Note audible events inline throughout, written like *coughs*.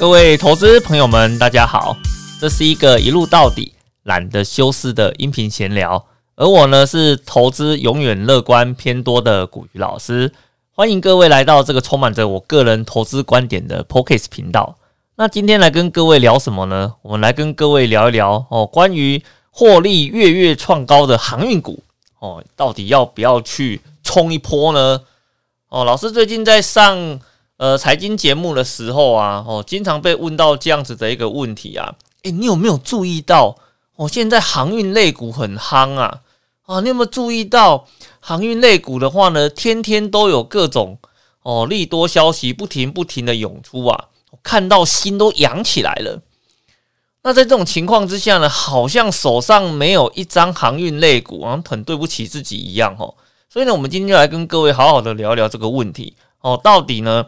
各位投资朋友们，大家好，这是一个一路到底、懒得修饰的音频闲聊。而我呢，是投资永远乐观偏多的古鱼老师。欢迎各位来到这个充满着我个人投资观点的 Pocket 频道。那今天来跟各位聊什么呢？我们来跟各位聊一聊哦，关于获利月月创高的航运股哦，到底要不要去冲一波呢？哦，老师最近在上。呃，财经节目的时候啊，哦，经常被问到这样子的一个问题啊，诶，你有没有注意到，哦，现在航运类股很夯啊，啊，你有没有注意到航运类股的话呢，天天都有各种哦利多消息不停不停的涌出啊，看到心都痒起来了。那在这种情况之下呢，好像手上没有一张航运类股，好像很对不起自己一样哦。所以呢，我们今天就来跟各位好好的聊聊这个问题哦，到底呢？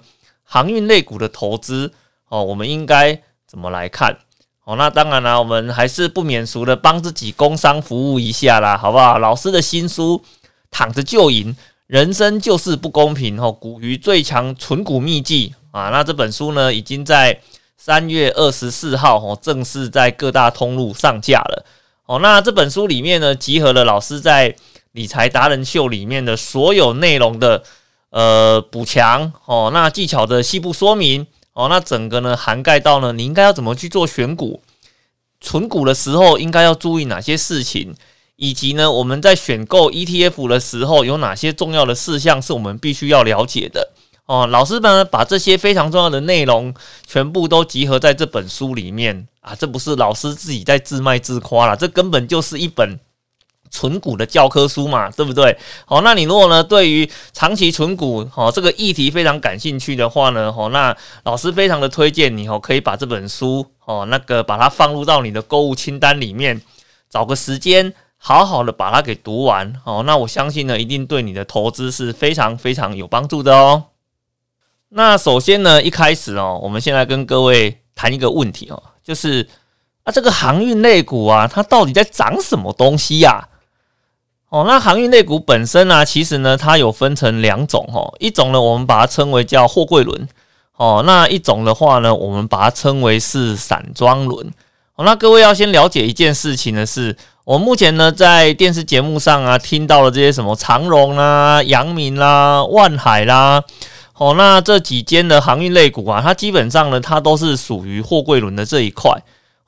航运类股的投资哦，我们应该怎么来看？哦，那当然了，我们还是不免俗的帮自己工商服务一下啦，好不好？老师的新书《躺着就赢，人生就是不公平》哦，股鱼最强存股秘籍啊，那这本书呢，已经在三月二十四号哦，正式在各大通路上架了。哦，那这本书里面呢，集合了老师在理财达人秀里面的所有内容的。呃，补强哦，那技巧的细部说明哦，那整个呢涵盖到呢，你应该要怎么去做选股、存股的时候，应该要注意哪些事情，以及呢，我们在选购 ETF 的时候，有哪些重要的事项是我们必须要了解的哦。老师们把这些非常重要的内容全部都集合在这本书里面啊，这不是老师自己在自卖自夸了，这根本就是一本。存股的教科书嘛，对不对？好，那你如果呢对于长期存股哦这个议题非常感兴趣的话呢，哦，那老师非常的推荐你哦，可以把这本书哦那个把它放入到你的购物清单里面，找个时间好好的把它给读完哦。那我相信呢，一定对你的投资是非常非常有帮助的哦。那首先呢，一开始哦，我们先来跟各位谈一个问题哦，就是啊这个航运类股啊，它到底在涨什么东西呀？哦，那航运类股本身呢，其实呢，它有分成两种哦，一种呢，我们把它称为叫货柜轮，哦，那一种的话呢，我们把它称为是散装轮。哦，那各位要先了解一件事情呢，是我目前呢在电视节目上啊听到了这些什么长荣啦、阳明啦、万海啦，哦，那这几间的航运类股啊，它基本上呢，它都是属于货柜轮的这一块。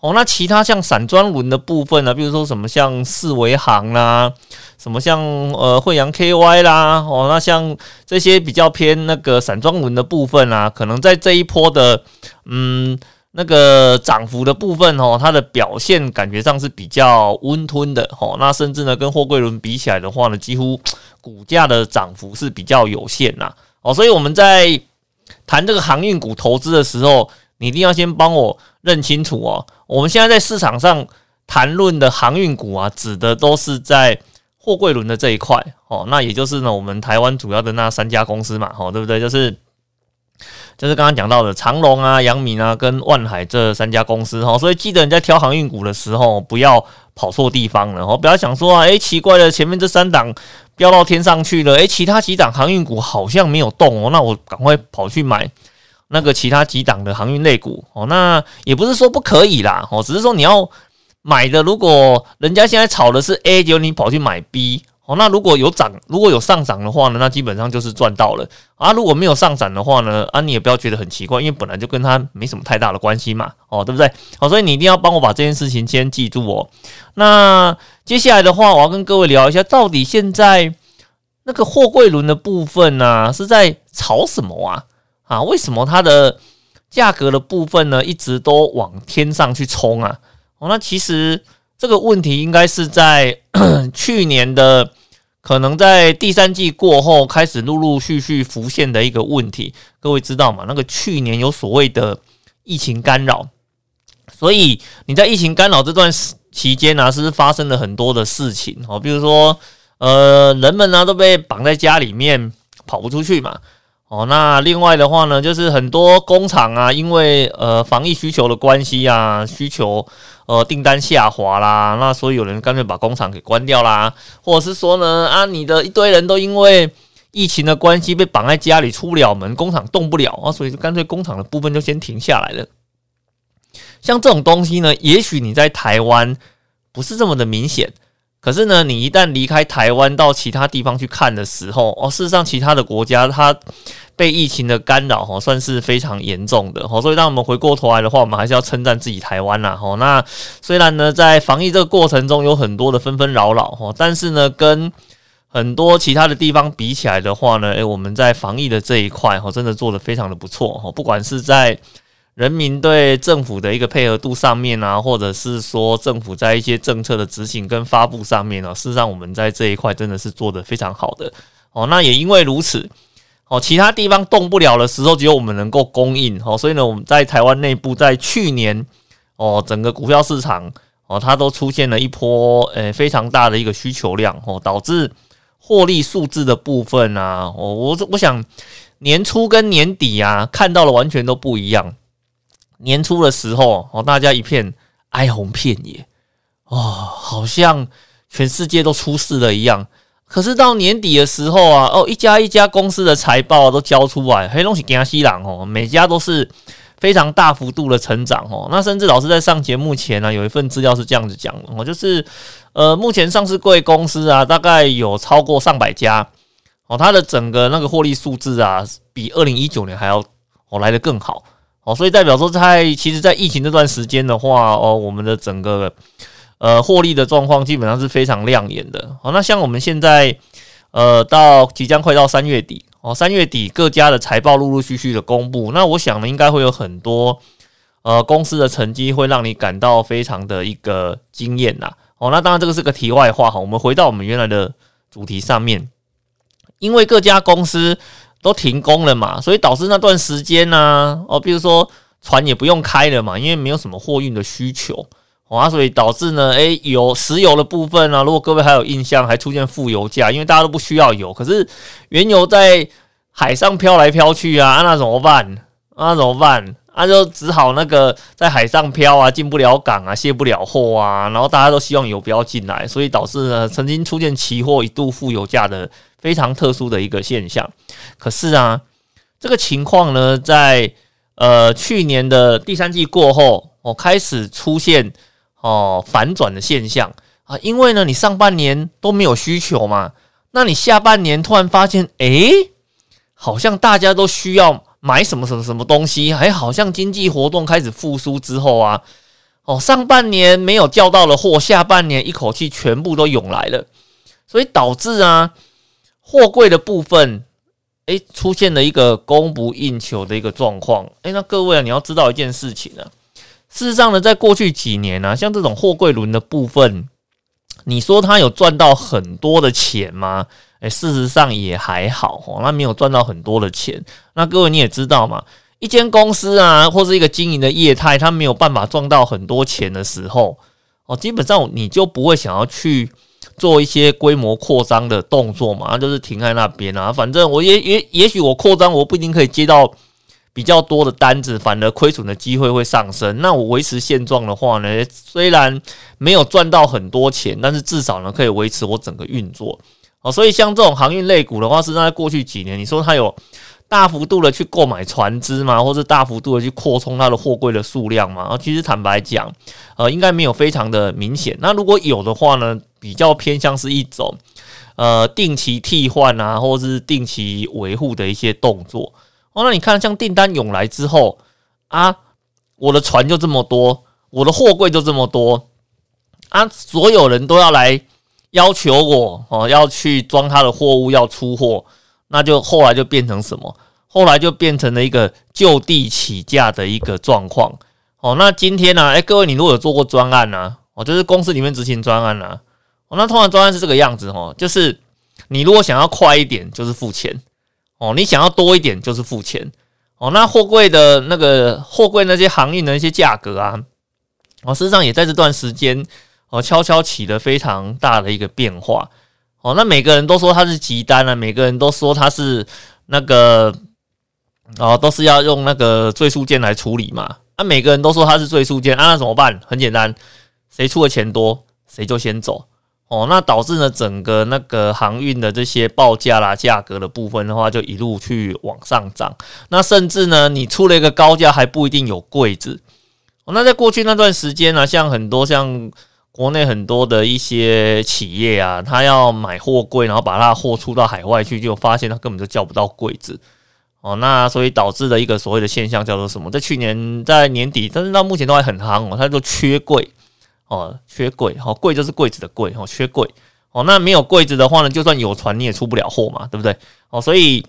哦，那其他像散装轮的部分呢，比如说什么像四维行啦，什么像呃惠阳 KY 啦，哦，那像这些比较偏那个散装轮的部分啊，可能在这一波的嗯那个涨幅的部分哦，它的表现感觉上是比较温吞的哦，那甚至呢跟货柜轮比起来的话呢，几乎股价的涨幅是比较有限呐。哦，所以我们在谈这个航运股投资的时候。你一定要先帮我认清楚哦。我们现在在市场上谈论的航运股啊，指的都是在货柜轮的这一块哦。那也就是呢，我们台湾主要的那三家公司嘛，哦，对不对？就是就是刚刚讲到的长隆啊、阳明啊跟万海这三家公司哈。所以记得你在挑航运股的时候，不要跑错地方了哦。不要想说啊，诶，奇怪了，前面这三档飙到天上去了，诶，其他几档航运股好像没有动哦，那我赶快跑去买。那个其他几档的航运类股哦，那也不是说不可以啦哦，只是说你要买的，如果人家现在炒的是 A，结果你跑去买 B 哦，那如果有涨，如果有上涨的话呢，那基本上就是赚到了啊。如果没有上涨的话呢，啊，你也不要觉得很奇怪，因为本来就跟它没什么太大的关系嘛，哦，对不对？好，所以你一定要帮我把这件事情先记住哦。那接下来的话，我要跟各位聊一下，到底现在那个货柜轮的部分呢，是在炒什么啊？啊，为什么它的价格的部分呢，一直都往天上去冲啊？哦，那其实这个问题应该是在 *coughs* 去年的，可能在第三季过后开始陆陆续续浮现的一个问题。各位知道吗？那个去年有所谓的疫情干扰，所以你在疫情干扰这段期间呢，是发生了很多的事情哦，比如说呃，人们呢都被绑在家里面，跑不出去嘛。哦，那另外的话呢，就是很多工厂啊，因为呃防疫需求的关系啊，需求呃订单下滑啦，那所以有人干脆把工厂给关掉啦，或者是说呢啊，你的一堆人都因为疫情的关系被绑在家里出不了门，工厂动不了啊，所以就干脆工厂的部分就先停下来了。像这种东西呢，也许你在台湾不是这么的明显。可是呢，你一旦离开台湾到其他地方去看的时候，哦，事实上其他的国家它被疫情的干扰，哈，算是非常严重的，哈。所以当我们回过头来的话，我们还是要称赞自己台湾啦，哈。那虽然呢，在防疫这个过程中有很多的纷纷扰扰，哈，但是呢，跟很多其他的地方比起来的话呢，诶，我们在防疫的这一块，哈，真的做得非常的不错，哈。不管是在人民对政府的一个配合度上面啊，或者是说政府在一些政策的执行跟发布上面呢，事实上我们在这一块真的是做的非常好的哦。那也因为如此哦，其他地方动不了的时候，只有我们能够供应哦，所以呢，我们在台湾内部在去年哦，整个股票市场哦，它都出现了一波诶非常大的一个需求量哦，导致获利数字的部分啊，我我我想年初跟年底啊看到的完全都不一样。年初的时候，哦，大家一片哀鸿遍野，哦，好像全世界都出事了一样。可是到年底的时候啊，哦，一家一家公司的财报都交出来，黑龙江西朗哦，每家都是非常大幅度的成长哦。那甚至老师在上节目前呢，有一份资料是这样子讲的哦，就是呃，目前上市贵公司啊，大概有超过上百家哦，它的整个那个获利数字啊，比二零一九年还要哦来的更好。哦，所以代表说，在其实，在疫情这段时间的话，哦，我们的整个呃获利的状况基本上是非常亮眼的。好，那像我们现在呃到即将快到三月底，哦，三月底各家的财报陆陆续续的公布，那我想呢，应该会有很多呃公司的成绩会让你感到非常的一个惊艳呐。哦，那当然这个是个题外话哈，我们回到我们原来的主题上面，因为各家公司。都停工了嘛，所以导致那段时间呢，哦，比如说船也不用开了嘛，因为没有什么货运的需求，啊，所以导致呢，诶，油石油的部分啊，如果各位还有印象，还出现负油价，因为大家都不需要油，可是原油在海上飘来飘去啊，那怎么办？那怎么办？那就只好那个在海上漂啊，进不了港啊，卸不了货啊，然后大家都希望油不要进来，所以导致呢，曾经出现期货一度负油价的非常特殊的一个现象。可是啊，这个情况呢，在呃去年的第三季过后，哦开始出现哦反转的现象啊，因为呢，你上半年都没有需求嘛，那你下半年突然发现，诶，好像大家都需要。买什么什么什么东西，还好像经济活动开始复苏之后啊，哦，上半年没有叫到的货，下半年一口气全部都涌来了，所以导致啊，货柜的部分，诶，出现了一个供不应求的一个状况。诶，那各位啊，你要知道一件事情啊，事实上呢，在过去几年呢，像这种货柜轮的部分，你说他有赚到很多的钱吗？哎，事实上也还好哦，那没有赚到很多的钱。那各位你也知道嘛，一间公司啊，或是一个经营的业态，它没有办法赚到很多钱的时候，哦，基本上你就不会想要去做一些规模扩张的动作嘛，就是停在那边啊。反正我也也也许我扩张，我不一定可以接到比较多的单子，反而亏损的机会会上升。那我维持现状的话呢，虽然没有赚到很多钱，但是至少呢可以维持我整个运作。哦，所以像这种航运类股的话，是在过去几年，你说它有大幅度的去购买船只吗？或是大幅度的去扩充它的货柜的数量吗？啊，其实坦白讲，呃，应该没有非常的明显。那如果有的话呢，比较偏向是一种呃定期替换啊，或者是定期维护的一些动作。哦，那你看像订单涌来之后啊，我的船就这么多，我的货柜就这么多啊，所有人都要来。要求我哦要去装他的货物要出货，那就后来就变成什么？后来就变成了一个就地起价的一个状况。哦，那今天呢？哎，各位，你如果有做过专案呢？哦，就是公司里面执行专案呢。哦，那通常专案是这个样子哦，就是你如果想要快一点，就是付钱。哦，你想要多一点，就是付钱。哦，那货柜的那个货柜那些航运的一些价格啊，哦，事实上也在这段时间。哦，悄悄起了非常大的一个变化。哦，那每个人都说它是急单啊，每个人都说它是那个哦，都是要用那个最速件来处理嘛。那每个人都说它是最速件，啊，那怎么办？很简单，谁出的钱多，谁就先走。哦，那导致呢，整个那个航运的这些报价啦、价格的部分的话，就一路去往上涨。那甚至呢，你出了一个高价，还不一定有柜子。哦那在过去那段时间呢，像很多像国内很多的一些企业啊，他要买货柜，然后把它货出到海外去，就发现他根本就叫不到柜子哦。那所以导致的一个所谓的现象叫做什么？在去年在年底，但是到目前都还很夯哦，它就缺柜哦，缺柜哦，柜就是柜子的柜哦，缺柜哦。那没有柜子的话呢，就算有船你也出不了货嘛，对不对？哦，所以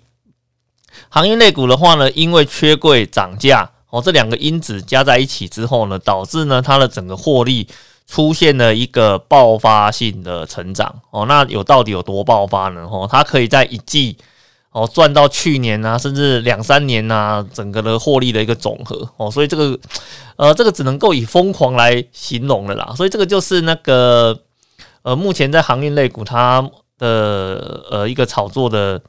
航运类股的话呢，因为缺柜涨价。哦，这两个因子加在一起之后呢，导致呢它的整个获利出现了一个爆发性的成长。哦，那有到底有多爆发呢？哦，它可以在一季哦赚到去年啊，甚至两三年啊，整个的获利的一个总和。哦，所以这个呃，这个只能够以疯狂来形容了啦。所以这个就是那个呃，目前在航运类股它的呃一个炒作的。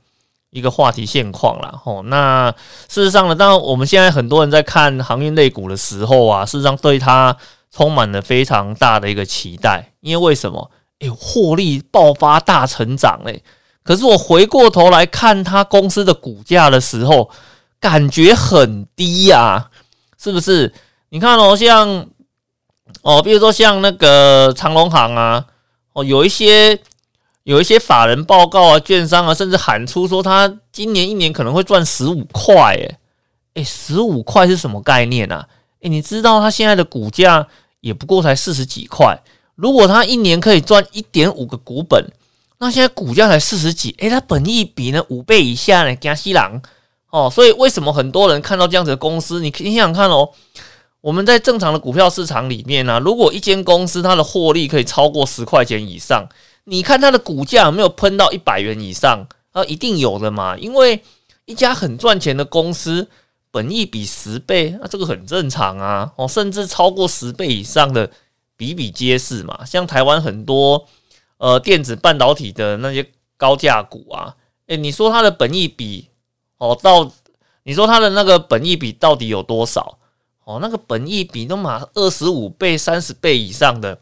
一个话题现况啦。哦，那事实上呢，当我们现在很多人在看航运类股的时候啊，事实上对它充满了非常大的一个期待，因为为什么？哎，获利爆发大成长嘞！可是我回过头来看它公司的股价的时候，感觉很低呀，是不是？你看哦，像哦，比如说像那个长隆行啊，哦，有一些。有一些法人报告啊，券商啊，甚至喊出说他今年一年可能会赚十五块，诶诶十五块是什么概念啊？诶你知道他现在的股价也不过才四十几块，如果他一年可以赚一点五个股本，那现在股价才四十几，诶它本益比呢五倍以下呢，加西郎哦，所以为什么很多人看到这样子的公司，你你想想看哦，我们在正常的股票市场里面呢，如果一间公司它的获利可以超过十块钱以上，你看它的股价有没有喷到一百元以上？啊，一定有的嘛，因为一家很赚钱的公司，本益比十倍，那这个很正常啊。哦，甚至超过十倍以上的比比皆是嘛。像台湾很多呃电子半导体的那些高价股啊，诶，你说它的本益比哦，到你说它的那个本益比到底有多少？哦，那个本益比都嘛二十五倍、三十倍以上的，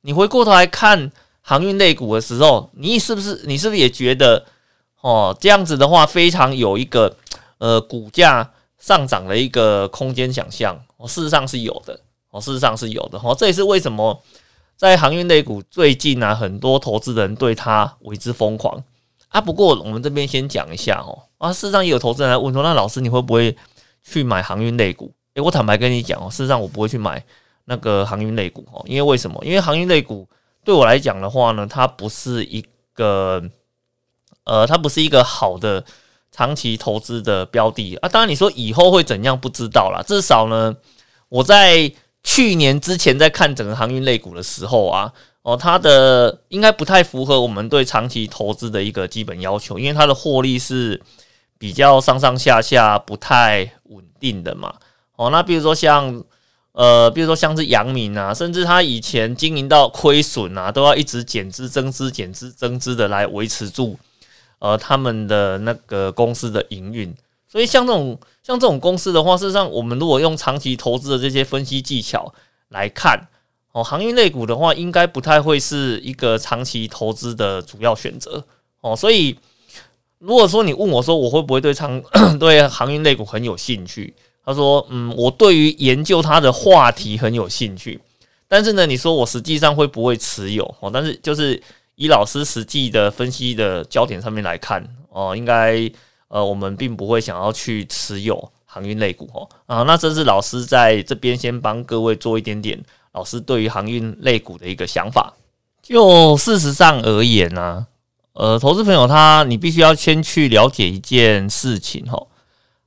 你回过头来看。航运类股的时候，你是不是你是不是也觉得哦这样子的话非常有一个呃股价上涨的一个空间想象？哦，事实上是有的哦，事实上是有的哦，这也是为什么在航运类股最近啊，很多投资人对它为之疯狂啊。不过我们这边先讲一下哦啊，事实上也有投资人来问说，那老师你会不会去买航运类股？诶，我坦白跟你讲哦，事实上我不会去买那个航运类股哦，因为为什么？因为航运类股。对我来讲的话呢，它不是一个，呃，它不是一个好的长期投资的标的啊。当然，你说以后会怎样，不知道啦。至少呢，我在去年之前在看整个航运类股的时候啊，哦，它的应该不太符合我们对长期投资的一个基本要求，因为它的获利是比较上上下下不太稳定的嘛。哦，那比如说像。呃，比如说像是阳明啊，甚至他以前经营到亏损啊，都要一直减资、增资、减资、增资的来维持住，呃，他们的那个公司的营运。所以像这种像这种公司的话，事实上，我们如果用长期投资的这些分析技巧来看，哦，航运类股的话，应该不太会是一个长期投资的主要选择哦。所以，如果说你问我说，我会不会对长 *clears throat* 对航运类股很有兴趣？他说：“嗯，我对于研究它的话题很有兴趣，但是呢，你说我实际上会不会持有？哦，但是就是以老师实际的分析的焦点上面来看，哦，应该呃，我们并不会想要去持有航运类股哦。啊，那这是老师在这边先帮各位做一点点老师对于航运类股的一个想法。就事实上而言呢，呃，投资朋友他你必须要先去了解一件事情哈。”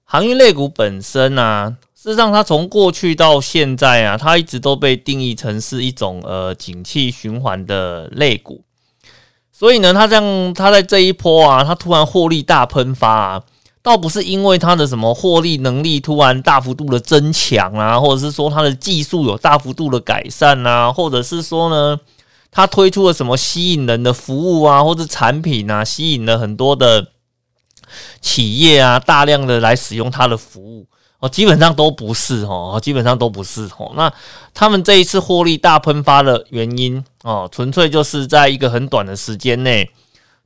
航运类股本身啊，事实上它从过去到现在啊，它一直都被定义成是一种呃景气循环的类股。所以呢，他这样，他在这一波啊，他突然获利大喷发啊，倒不是因为他的什么获利能力突然大幅度的增强啊，或者是说他的技术有大幅度的改善啊，或者是说呢，他推出了什么吸引人的服务啊，或者产品啊，吸引了很多的。企业啊，大量的来使用它的服务基本上都不是哦，基本上都不是哦。那他们这一次获利大喷发的原因哦，纯粹就是在一个很短的时间内，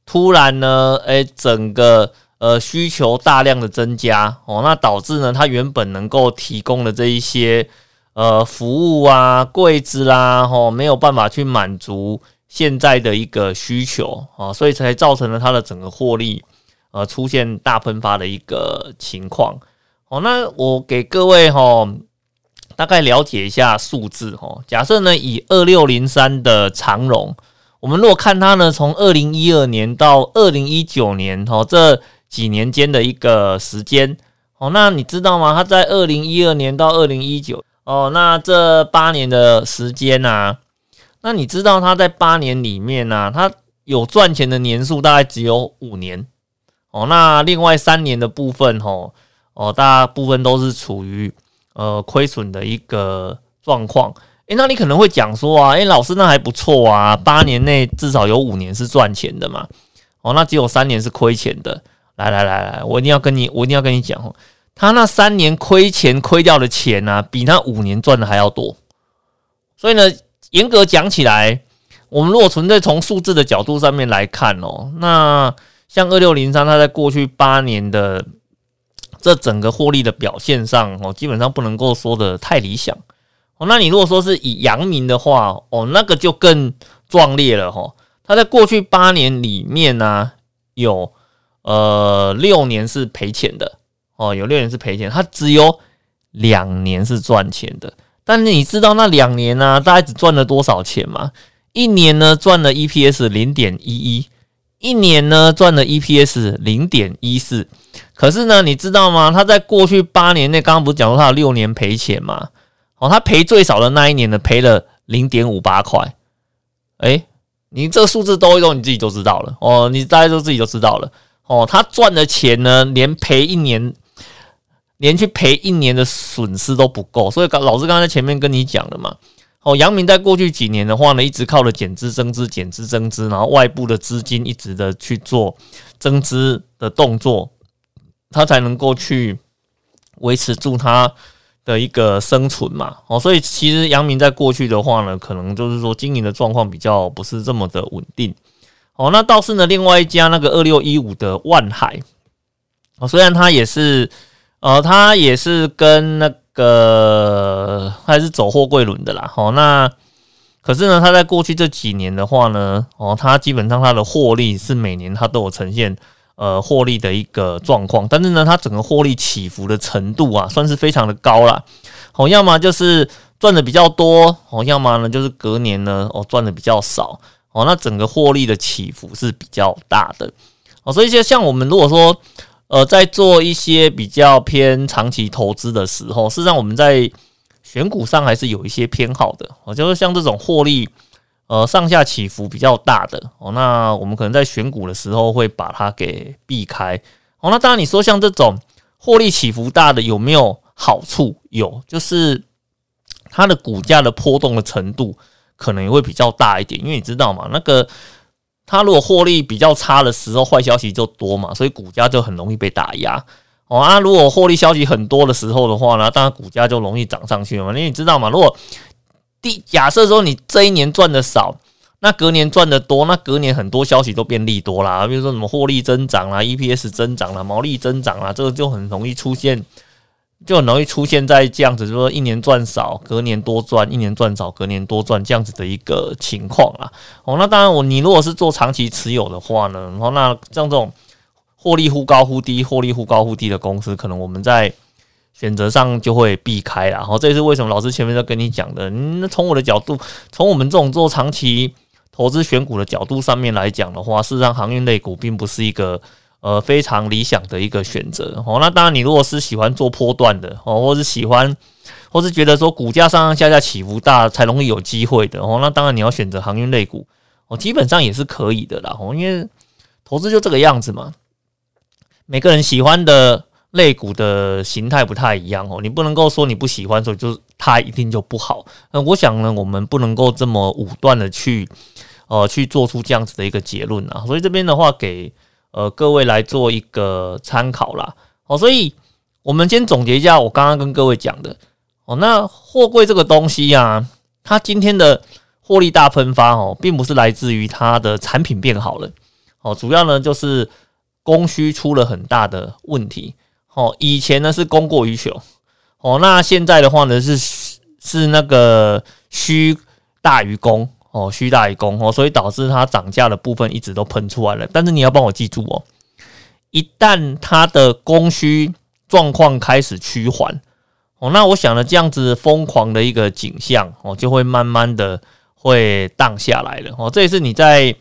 突然呢，诶，整个呃需求大量的增加哦，那导致呢，它原本能够提供的这一些呃服务啊柜子啦，哦没有办法去满足现在的一个需求啊，所以才造成了它的整个获利呃出现大喷发的一个情况。哦，那我给各位哈大概了解一下数字哈。假设呢以二六零三的长荣，我们如果看它呢从二零一二年到二零一九年哈这几年间的一个时间。哦，那你知道吗？它在二零一二年到二零一九，哦，那这八年的时间呐，那你知道它在八年里面呢，它有赚钱的年数大概只有五年，哦，那另外三年的部分，吼，哦，大部分都是处于呃亏损的一个状况。诶，那你可能会讲说啊，诶，老师那还不错啊，八年内至少有五年是赚钱的嘛，哦，那只有三年是亏钱的。来来来来，我一定要跟你，我一定要跟你讲哦，他那三年亏钱亏掉的钱呢，比他五年赚的还要多。所以呢，严格讲起来，我们如果纯粹从数字的角度上面来看哦，那像二六零三，它在过去八年的这整个获利的表现上哦，基本上不能够说的太理想哦。那你如果说是以阳明的话哦，那个就更壮烈了哈。它在过去八年里面呢，有。呃，六年是赔钱的哦，有六年是赔钱，它只有两年是赚钱的。但是你知道那两年呢，大概只赚了多少钱吗？一年呢赚了 EPS 零点一一，一年呢赚了 EPS 零点一四。可是呢，你知道吗？他在过去八年内，刚刚不是讲说他有六年赔钱吗？哦，他赔最少的那一年呢，赔了零点五八块。哎，你这个数字兜一兜，你自己就知道了哦，你大家都自己就知道了。哦，他赚的钱呢，连赔一年，连去赔一年的损失都不够。所以，刚老师刚才前面跟你讲了嘛。哦，杨明在过去几年的话呢，一直靠着减资增资、减资增资，然后外部的资金一直的去做增资的动作，他才能够去维持住它的一个生存嘛。哦，所以其实阳明在过去的话呢，可能就是说经营的状况比较不是这么的稳定。哦，那倒是呢，另外一家那个二六一五的万海，哦，虽然它也是，呃，它也是跟那个还是走货柜轮的啦，哦，那可是呢，它在过去这几年的话呢，哦，它基本上它的获利是每年它都有呈现呃获利的一个状况，但是呢，它整个获利起伏的程度啊，算是非常的高啦。哦，要么就是赚的比较多，哦，要么呢就是隔年呢，哦，赚的比较少。哦，那整个获利的起伏是比较大的哦，所以就像我们如果说呃在做一些比较偏长期投资的时候，事实上我们在选股上还是有一些偏好的哦，就是像这种获利呃上下起伏比较大的哦，那我们可能在选股的时候会把它给避开哦。那当然你说像这种获利起伏大的有没有好处？有，就是它的股价的波动的程度。可能也会比较大一点，因为你知道嘛，那个它如果获利比较差的时候，坏消息就多嘛，所以股价就很容易被打压。哦啊，如果获利消息很多的时候的话呢，当然股价就容易涨上去嘛。因为你知道嘛，如果第假设说你这一年赚的少，那隔年赚的多，那隔年很多消息都变利多啦，比如说什么获利增长啦、EPS 增长啦、毛利增长啦，这个就很容易出现。就很容易出现在这样子，就是说一年赚少，隔年多赚；一年赚少，隔年多赚这样子的一个情况啦。哦，那当然，我你如果是做长期持有的话呢，然后那像这种获利忽高忽低、获利忽高忽低的公司，可能我们在选择上就会避开了。然后这也是为什么老师前面在跟你讲的。那从我的角度，从我们这种做长期投资选股的角度上面来讲的话，事实上航运类股并不是一个。呃，非常理想的一个选择哦。那当然，你如果是喜欢做波段的哦，或是喜欢，或是觉得说股价上上下下起伏大才容易有机会的哦，那当然你要选择航运类股哦，基本上也是可以的啦。哦，因为投资就这个样子嘛，每个人喜欢的肋骨的形态不太一样哦。你不能够说你不喜欢，所以就是它一定就不好。那我想呢，我们不能够这么武断的去呃去做出这样子的一个结论啊。所以这边的话给。呃，各位来做一个参考啦。哦，所以我们先总结一下我刚刚跟各位讲的哦。那货柜这个东西啊，它今天的获利大喷发哦，并不是来自于它的产品变好了哦，主要呢就是供需出了很大的问题哦。以前呢是供过于求哦，那现在的话呢是是那个虚大于公哦，虚大于公哦，所以导致它涨价的部分一直都喷出来了。但是你要帮我记住哦，一旦它的供需状况开始趋缓哦，那我想呢，这样子疯狂的一个景象哦，就会慢慢的会荡下来了哦。这也是你在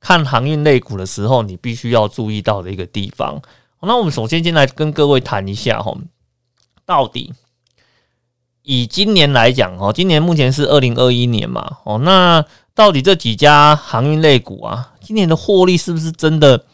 看航运类股的时候，你必须要注意到的一个地方。那我们首先先来跟各位谈一下哈，到底以今年来讲哦，今年目前是二零二一年嘛哦，那到底这几家航运类股啊，今年的获利是不是真的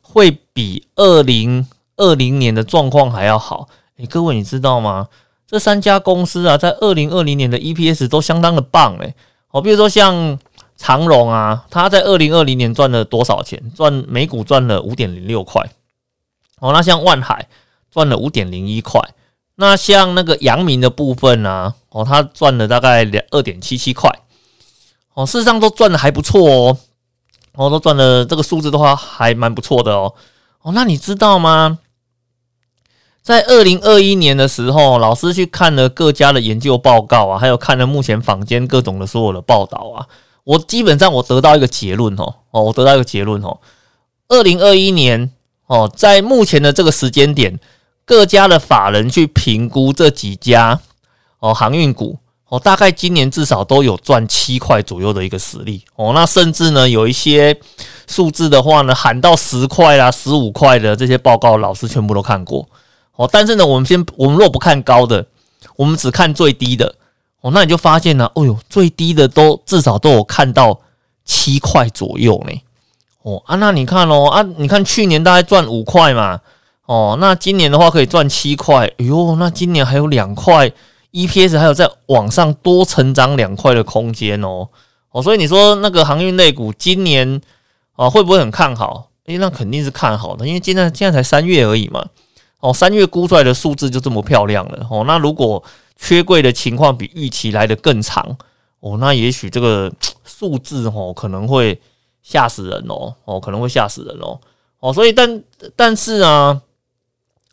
会比二零二零年的状况还要好？诶，各位你知道吗？这三家公司啊，在二零二零年的 EPS 都相当的棒诶。哦，比如说像长荣啊，它在二零二零年赚了多少钱？赚每股赚了五点零六块。哦，那像万海赚了五点零一块，那像那个阳明的部分呢？哦，它赚了大概两二点七七块。哦，事实上都赚的还不错哦。哦，都赚了这个数字的话，还蛮不错的哦。哦，那你知道吗？在二零二一年的时候，老师去看了各家的研究报告啊，还有看了目前坊间各种的所有的报道啊，我基本上我得到一个结论哦。哦，我得到一个结论哦。二零二一年。哦，在目前的这个时间点，各家的法人去评估这几家哦航运股哦，大概今年至少都有赚七块左右的一个实力哦。那甚至呢，有一些数字的话呢，喊到十块啦、十五块的这些报告，老师全部都看过哦。但是呢，我们先我们若不看高的，我们只看最低的哦，那你就发现呢，哦呦，最低的都至少都有看到七块左右呢。哦啊，那你看哦啊，你看去年大概赚五块嘛，哦，那今年的话可以赚七块，哎呦，那今年还有两块 EPS，还有在往上多成长两块的空间哦，哦，所以你说那个航运类股今年啊会不会很看好？诶，那肯定是看好的，因为现在现在才三月而已嘛，哦，三月估出来的数字就这么漂亮了，哦，那如果缺柜的情况比预期来的更长，哦，那也许这个数字哦可能会。吓死人哦！哦，可能会吓死人哦！哦，所以但但是啊，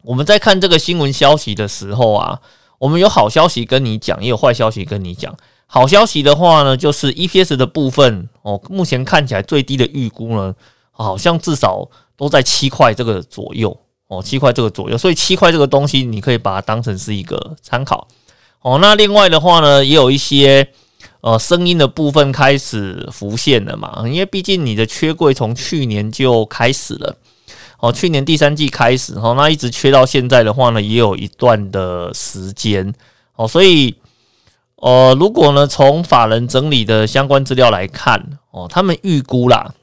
我们在看这个新闻消息的时候啊，我们有好消息跟你讲，也有坏消息跟你讲。好消息的话呢，就是 EPS 的部分哦，目前看起来最低的预估呢，好像至少都在七块这个左右哦，七块这个左右。所以七块这个东西，你可以把它当成是一个参考哦。那另外的话呢，也有一些。呃，声音的部分开始浮现了嘛？因为毕竟你的缺柜从去年就开始了，哦，去年第三季开始，哦，那一直缺到现在的话呢，也有一段的时间，哦，所以，呃，如果呢从法人整理的相关资料来看，哦，他们预估啦，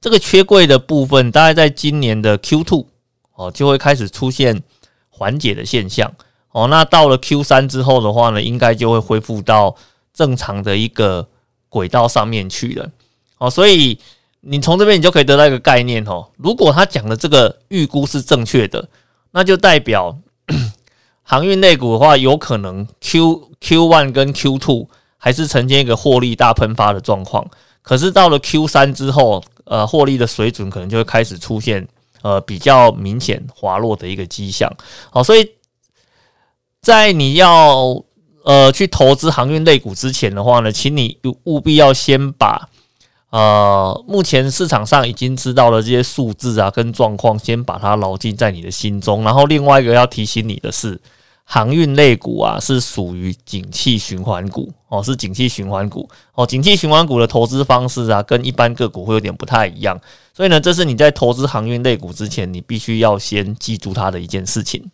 这个缺柜的部分大概在今年的 Q two 哦就会开始出现缓解的现象，哦，那到了 Q 三之后的话呢，应该就会恢复到。正常的一个轨道上面去了，哦，所以你从这边你就可以得到一个概念哦。如果他讲的这个预估是正确的，那就代表 *clears throat* 航运类股的话，有可能 Q Q one 跟 Q two 还是呈现一个获利大喷发的状况。可是到了 Q 三之后，呃，获利的水准可能就会开始出现呃比较明显滑落的一个迹象。好，所以在你要。呃，去投资航运类股之前的话呢，请你务必要先把呃目前市场上已经知道的这些数字啊跟状况，先把它牢记在你的心中。然后另外一个要提醒你的是，航运类股啊是属于景气循环股哦，是景气循环股哦。景气循环股的投资方式啊，跟一般个股会有点不太一样。所以呢，这是你在投资航运类股之前，你必须要先记住它的一件事情。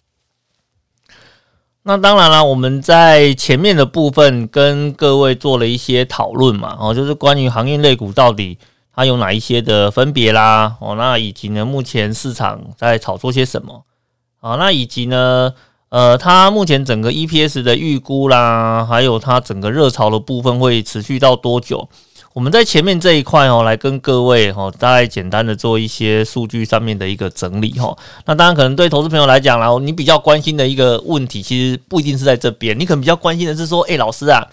那当然了，我们在前面的部分跟各位做了一些讨论嘛，哦，就是关于行业类股到底它有哪一些的分别啦，哦，那以及呢，目前市场在炒作些什么，啊，那以及呢，呃，它目前整个 EPS 的预估啦，还有它整个热潮的部分会持续到多久？我们在前面这一块哦，来跟各位哈，大概简单的做一些数据上面的一个整理哈。那当然，可能对投资朋友来讲啦，你比较关心的一个问题，其实不一定是在这边，你可能比较关心的是说，哎，老师啊，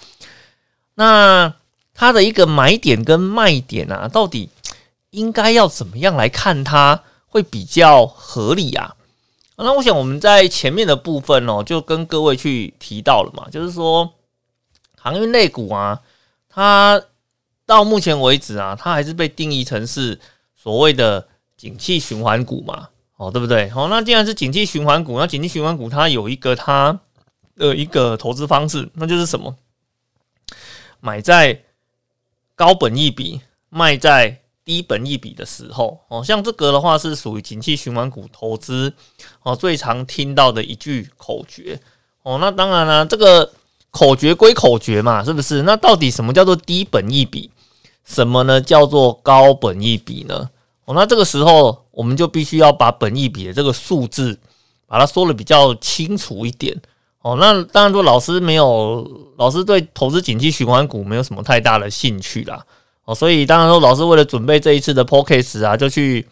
那它的一个买点跟卖点啊，到底应该要怎么样来看它会比较合理啊？那我想我们在前面的部分哦，就跟各位去提到了嘛，就是说。航运类股啊，它到目前为止啊，它还是被定义成是所谓的景气循环股嘛，哦，对不对？哦，那既然是景气循环股，那景气循环股它有一个它的一个投资方式，那就是什么？买在高本一笔，卖在低本一笔的时候，哦，像这个的话是属于景气循环股投资哦最常听到的一句口诀哦。那当然了，这个口诀归口诀嘛，是不是？那到底什么叫做低本一笔？什么呢？叫做高本益比呢？哦，那这个时候我们就必须要把本益比的这个数字把它说的比较清楚一点。哦，那当然说老师没有，老师对投资景气循环股没有什么太大的兴趣啦。哦，所以当然说老师为了准备这一次的 p o c a s t 啊，就去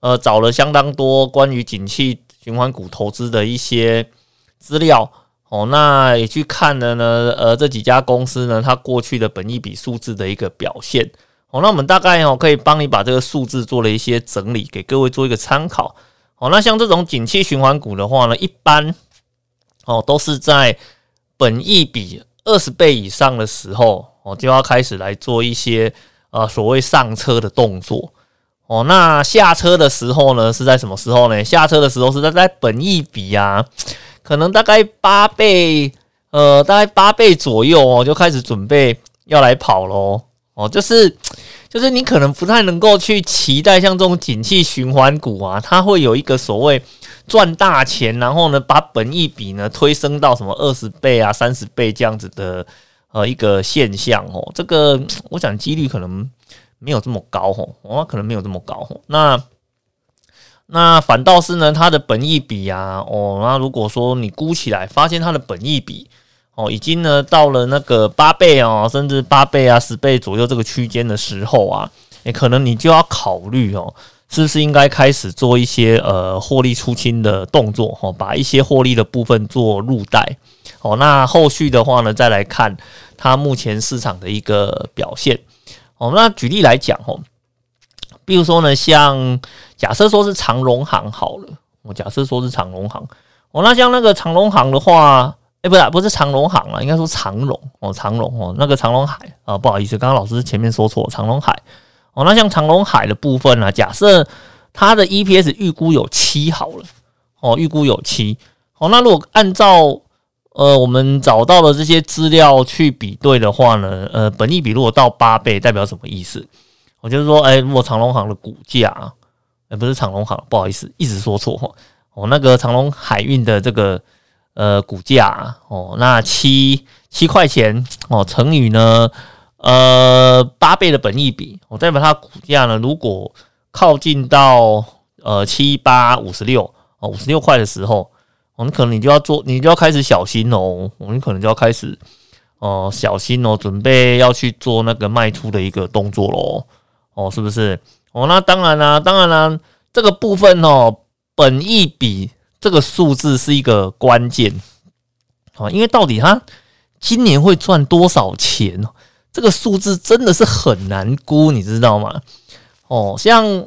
呃找了相当多关于景气循环股投资的一些资料。哦，那也去看了呢，呃，这几家公司呢，它过去的本益比数字的一个表现。哦，那我们大概哦可以帮你把这个数字做了一些整理，给各位做一个参考。哦，那像这种景气循环股的话呢，一般哦都是在本益比二十倍以上的时候，哦就要开始来做一些呃所谓上车的动作。哦，那下车的时候呢，是在什么时候呢？下车的时候是在在本益比啊。可能大概八倍，呃，大概八倍左右哦，就开始准备要来跑喽。哦，就是就是你可能不太能够去期待像这种景气循环股啊，它会有一个所谓赚大钱，然后呢把本益比呢推升到什么二十倍啊、三十倍这样子的呃一个现象哦。这个我想几率可能没有这么高哦，哦，可能没有这么高哦。那那反倒是呢，它的本益比啊，哦，那如果说你估起来发现它的本益比哦，已经呢到了那个八倍哦，甚至八倍啊、十倍左右这个区间的时候啊，诶，可能你就要考虑哦，是不是应该开始做一些呃获利出清的动作哦，把一些获利的部分做入袋哦。那后续的话呢，再来看它目前市场的一个表现哦。那举例来讲哦。比如说呢，像假设说是长荣行好了，我假设说是长荣行，哦，那像那个长荣行的话，哎，不是不是长荣行了，应该说长荣哦，长荣哦，那个长荣海啊，不好意思，刚刚老师前面说错，长荣海哦，那像长荣海的部分呢，假设它的 EPS 预估有七好了，哦，预估有七，哦，那如果按照呃我们找到的这些资料去比对的话呢，呃，本益比如果到八倍，代表什么意思？我就是说，哎，如果长隆行的股价，呃，不是长隆行，不好意思，一直说错。哦，那个长隆海运的这个呃股价，哦，那七七块钱，哦，乘以呢，呃，八倍的本益比，我代表它股价呢，如果靠近到呃七八五十六，哦，五十六块的时候，我们可能你就要做，你就要开始小心哦，我们可能就要开始哦小心哦，准备要去做那个卖出的一个动作喽。哦，是不是？哦，那当然啦，当然啦，这个部分哦，本益比这个数字是一个关键哦，因为到底它今年会赚多少钱？这个数字真的是很难估，你知道吗？哦，像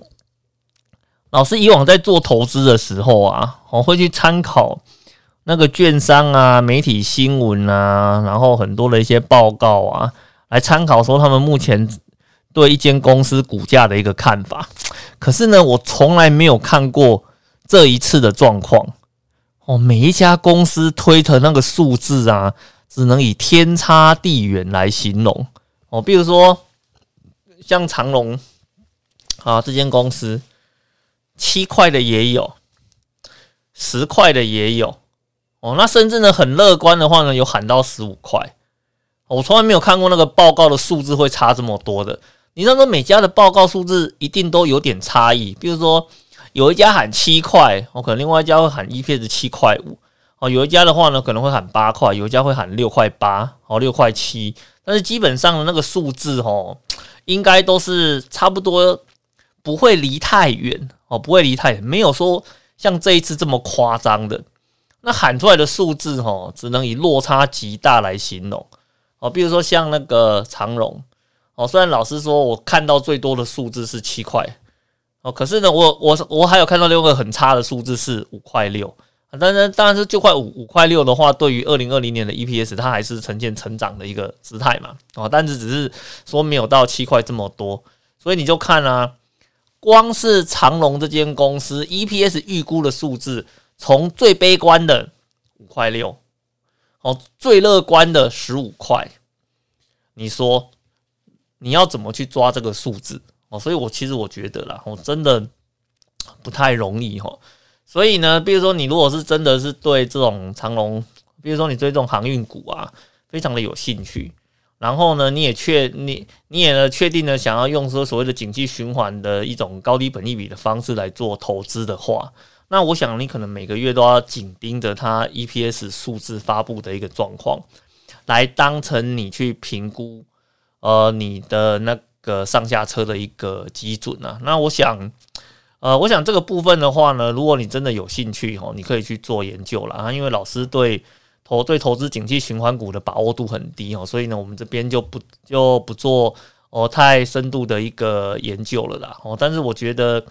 老师以往在做投资的时候啊，我会去参考那个券商啊、媒体新闻啊，然后很多的一些报告啊，来参考说他们目前。对一间公司股价的一个看法，可是呢，我从来没有看过这一次的状况哦。每一家公司推的那个数字啊，只能以天差地远来形容哦。比如说像长隆啊，这间公司七块的也有，十块的也有哦。那甚至呢，很乐观的话呢，有喊到十五块。我从来没有看过那个报告的数字会差这么多的。你知道说每家的报告数字一定都有点差异，比如说有一家喊七块，我可能另外一家会喊 EPS 七块五，哦，有一家的话呢可能会喊八块，有一家会喊六块八，哦，六块七，但是基本上的那个数字哦，应该都是差不多，不会离太远哦，不会离太远，没有说像这一次这么夸张的，那喊出来的数字哦，只能以落差极大来形容，哦，比如说像那个长荣。哦，虽然老师说我看到最多的数字是七块，哦，可是呢，我我我还有看到六个很差的数字是五块六，但是当然是就快五五块六的话，对于二零二零年的 EPS，它还是呈现成长的一个姿态嘛，哦，但是只是说没有到七块这么多，所以你就看啊，光是长隆这间公司 EPS 预估的数字，从最悲观的五块六，哦，最乐观的十五块，你说你要怎么去抓这个数字？哦，所以我其实我觉得啦，我真的不太容易哈。所以呢，比如说你如果是真的是对这种长龙，比如说你对这种航运股啊，非常的有兴趣，然后呢，你也确你你也呢确定呢想要用说所谓的景气循环的一种高低本利比的方式来做投资的话，那我想你可能每个月都要紧盯着它 EPS 数字发布的一个状况，来当成你去评估呃你的那个上下车的一个基准啊。那我想。呃，我想这个部分的话呢，如果你真的有兴趣哦，你可以去做研究了啊。因为老师对投对投资景气循环股的把握度很低哦，所以呢，我们这边就不就不做哦太深度的一个研究了啦。哦，但是我觉得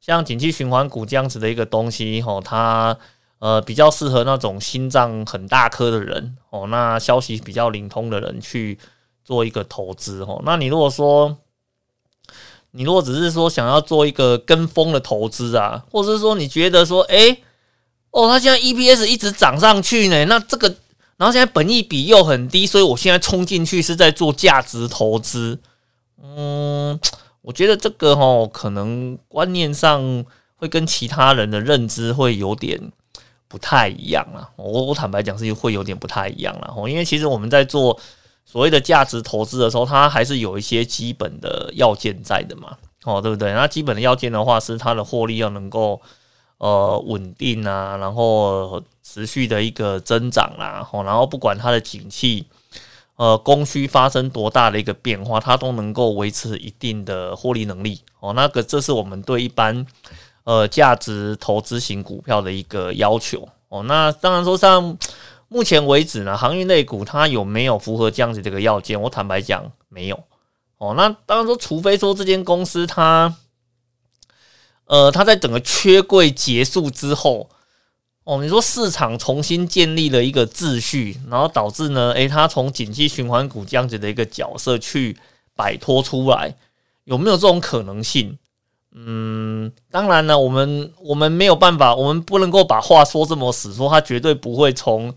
像景气循环股这样子的一个东西哦，它呃比较适合那种心脏很大颗的人哦，那消息比较灵通的人去做一个投资哦。那你如果说，你如果只是说想要做一个跟风的投资啊，或者是说你觉得说，哎，哦，它现在 EPS 一直涨上去呢，那这个，然后现在本益比又很低，所以我现在冲进去是在做价值投资。嗯，我觉得这个哦，可能观念上会跟其他人的认知会有点不太一样啊。我我坦白讲是会有点不太一样了哦，因为其实我们在做。所谓的价值投资的时候，它还是有一些基本的要件在的嘛，哦，对不对？那基本的要件的话，是它的获利要能够呃稳定啊，然后持续的一个增长啦，哦，然后不管它的景气呃供需发生多大的一个变化，它都能够维持一定的获利能力哦。那个这是我们对一般呃价值投资型股票的一个要求哦。那当然说像。目前为止呢，航运类股它有没有符合这样子这个要件？我坦白讲没有哦。那当然说，除非说这间公司它，呃，它在整个缺柜结束之后，哦，你说市场重新建立了一个秩序，然后导致呢，诶，它从景气循环股这样子的一个角色去摆脱出来，有没有这种可能性？嗯，当然呢，我们我们没有办法，我们不能够把话说这么死，说它绝对不会从。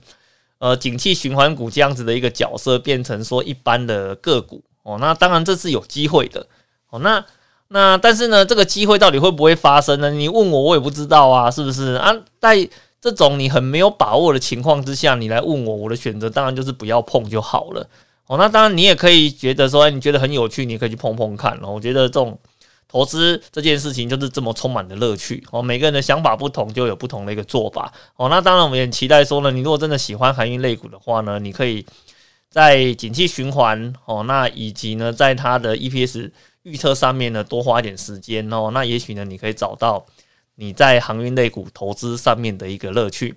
呃，景气循环股这样子的一个角色变成说一般的个股哦，那当然这是有机会的哦。那那但是呢，这个机会到底会不会发生呢？你问我，我也不知道啊，是不是啊？在这种你很没有把握的情况之下，你来问我，我的选择当然就是不要碰就好了哦。那当然你也可以觉得说，你觉得很有趣，你可以去碰碰看。我觉得这种。投资这件事情就是这么充满的乐趣哦，每个人的想法不同，就有不同的一个做法哦。那当然，我们也期待说呢，你如果真的喜欢航运类股的话呢，你可以在景气循环哦，那以及呢，在它的 EPS 预测上面呢，多花一点时间哦。那也许呢，你可以找到你在航运类股投资上面的一个乐趣。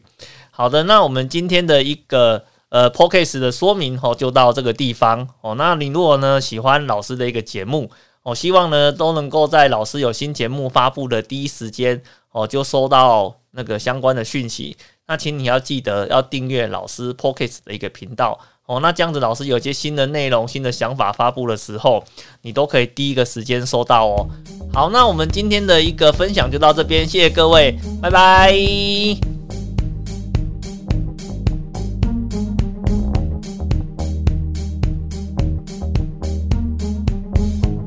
好的，那我们今天的一个呃 p o c a s t 的说明哦，就到这个地方哦。那你如果呢喜欢老师的一个节目，我希望呢都能够在老师有新节目发布的第一时间哦，就收到那个相关的讯息。那请你要记得要订阅老师 Pocket 的一个频道哦。那这样子，老师有些新的内容、新的想法发布的时候，你都可以第一个时间收到哦。好，那我们今天的一个分享就到这边，谢谢各位，拜拜。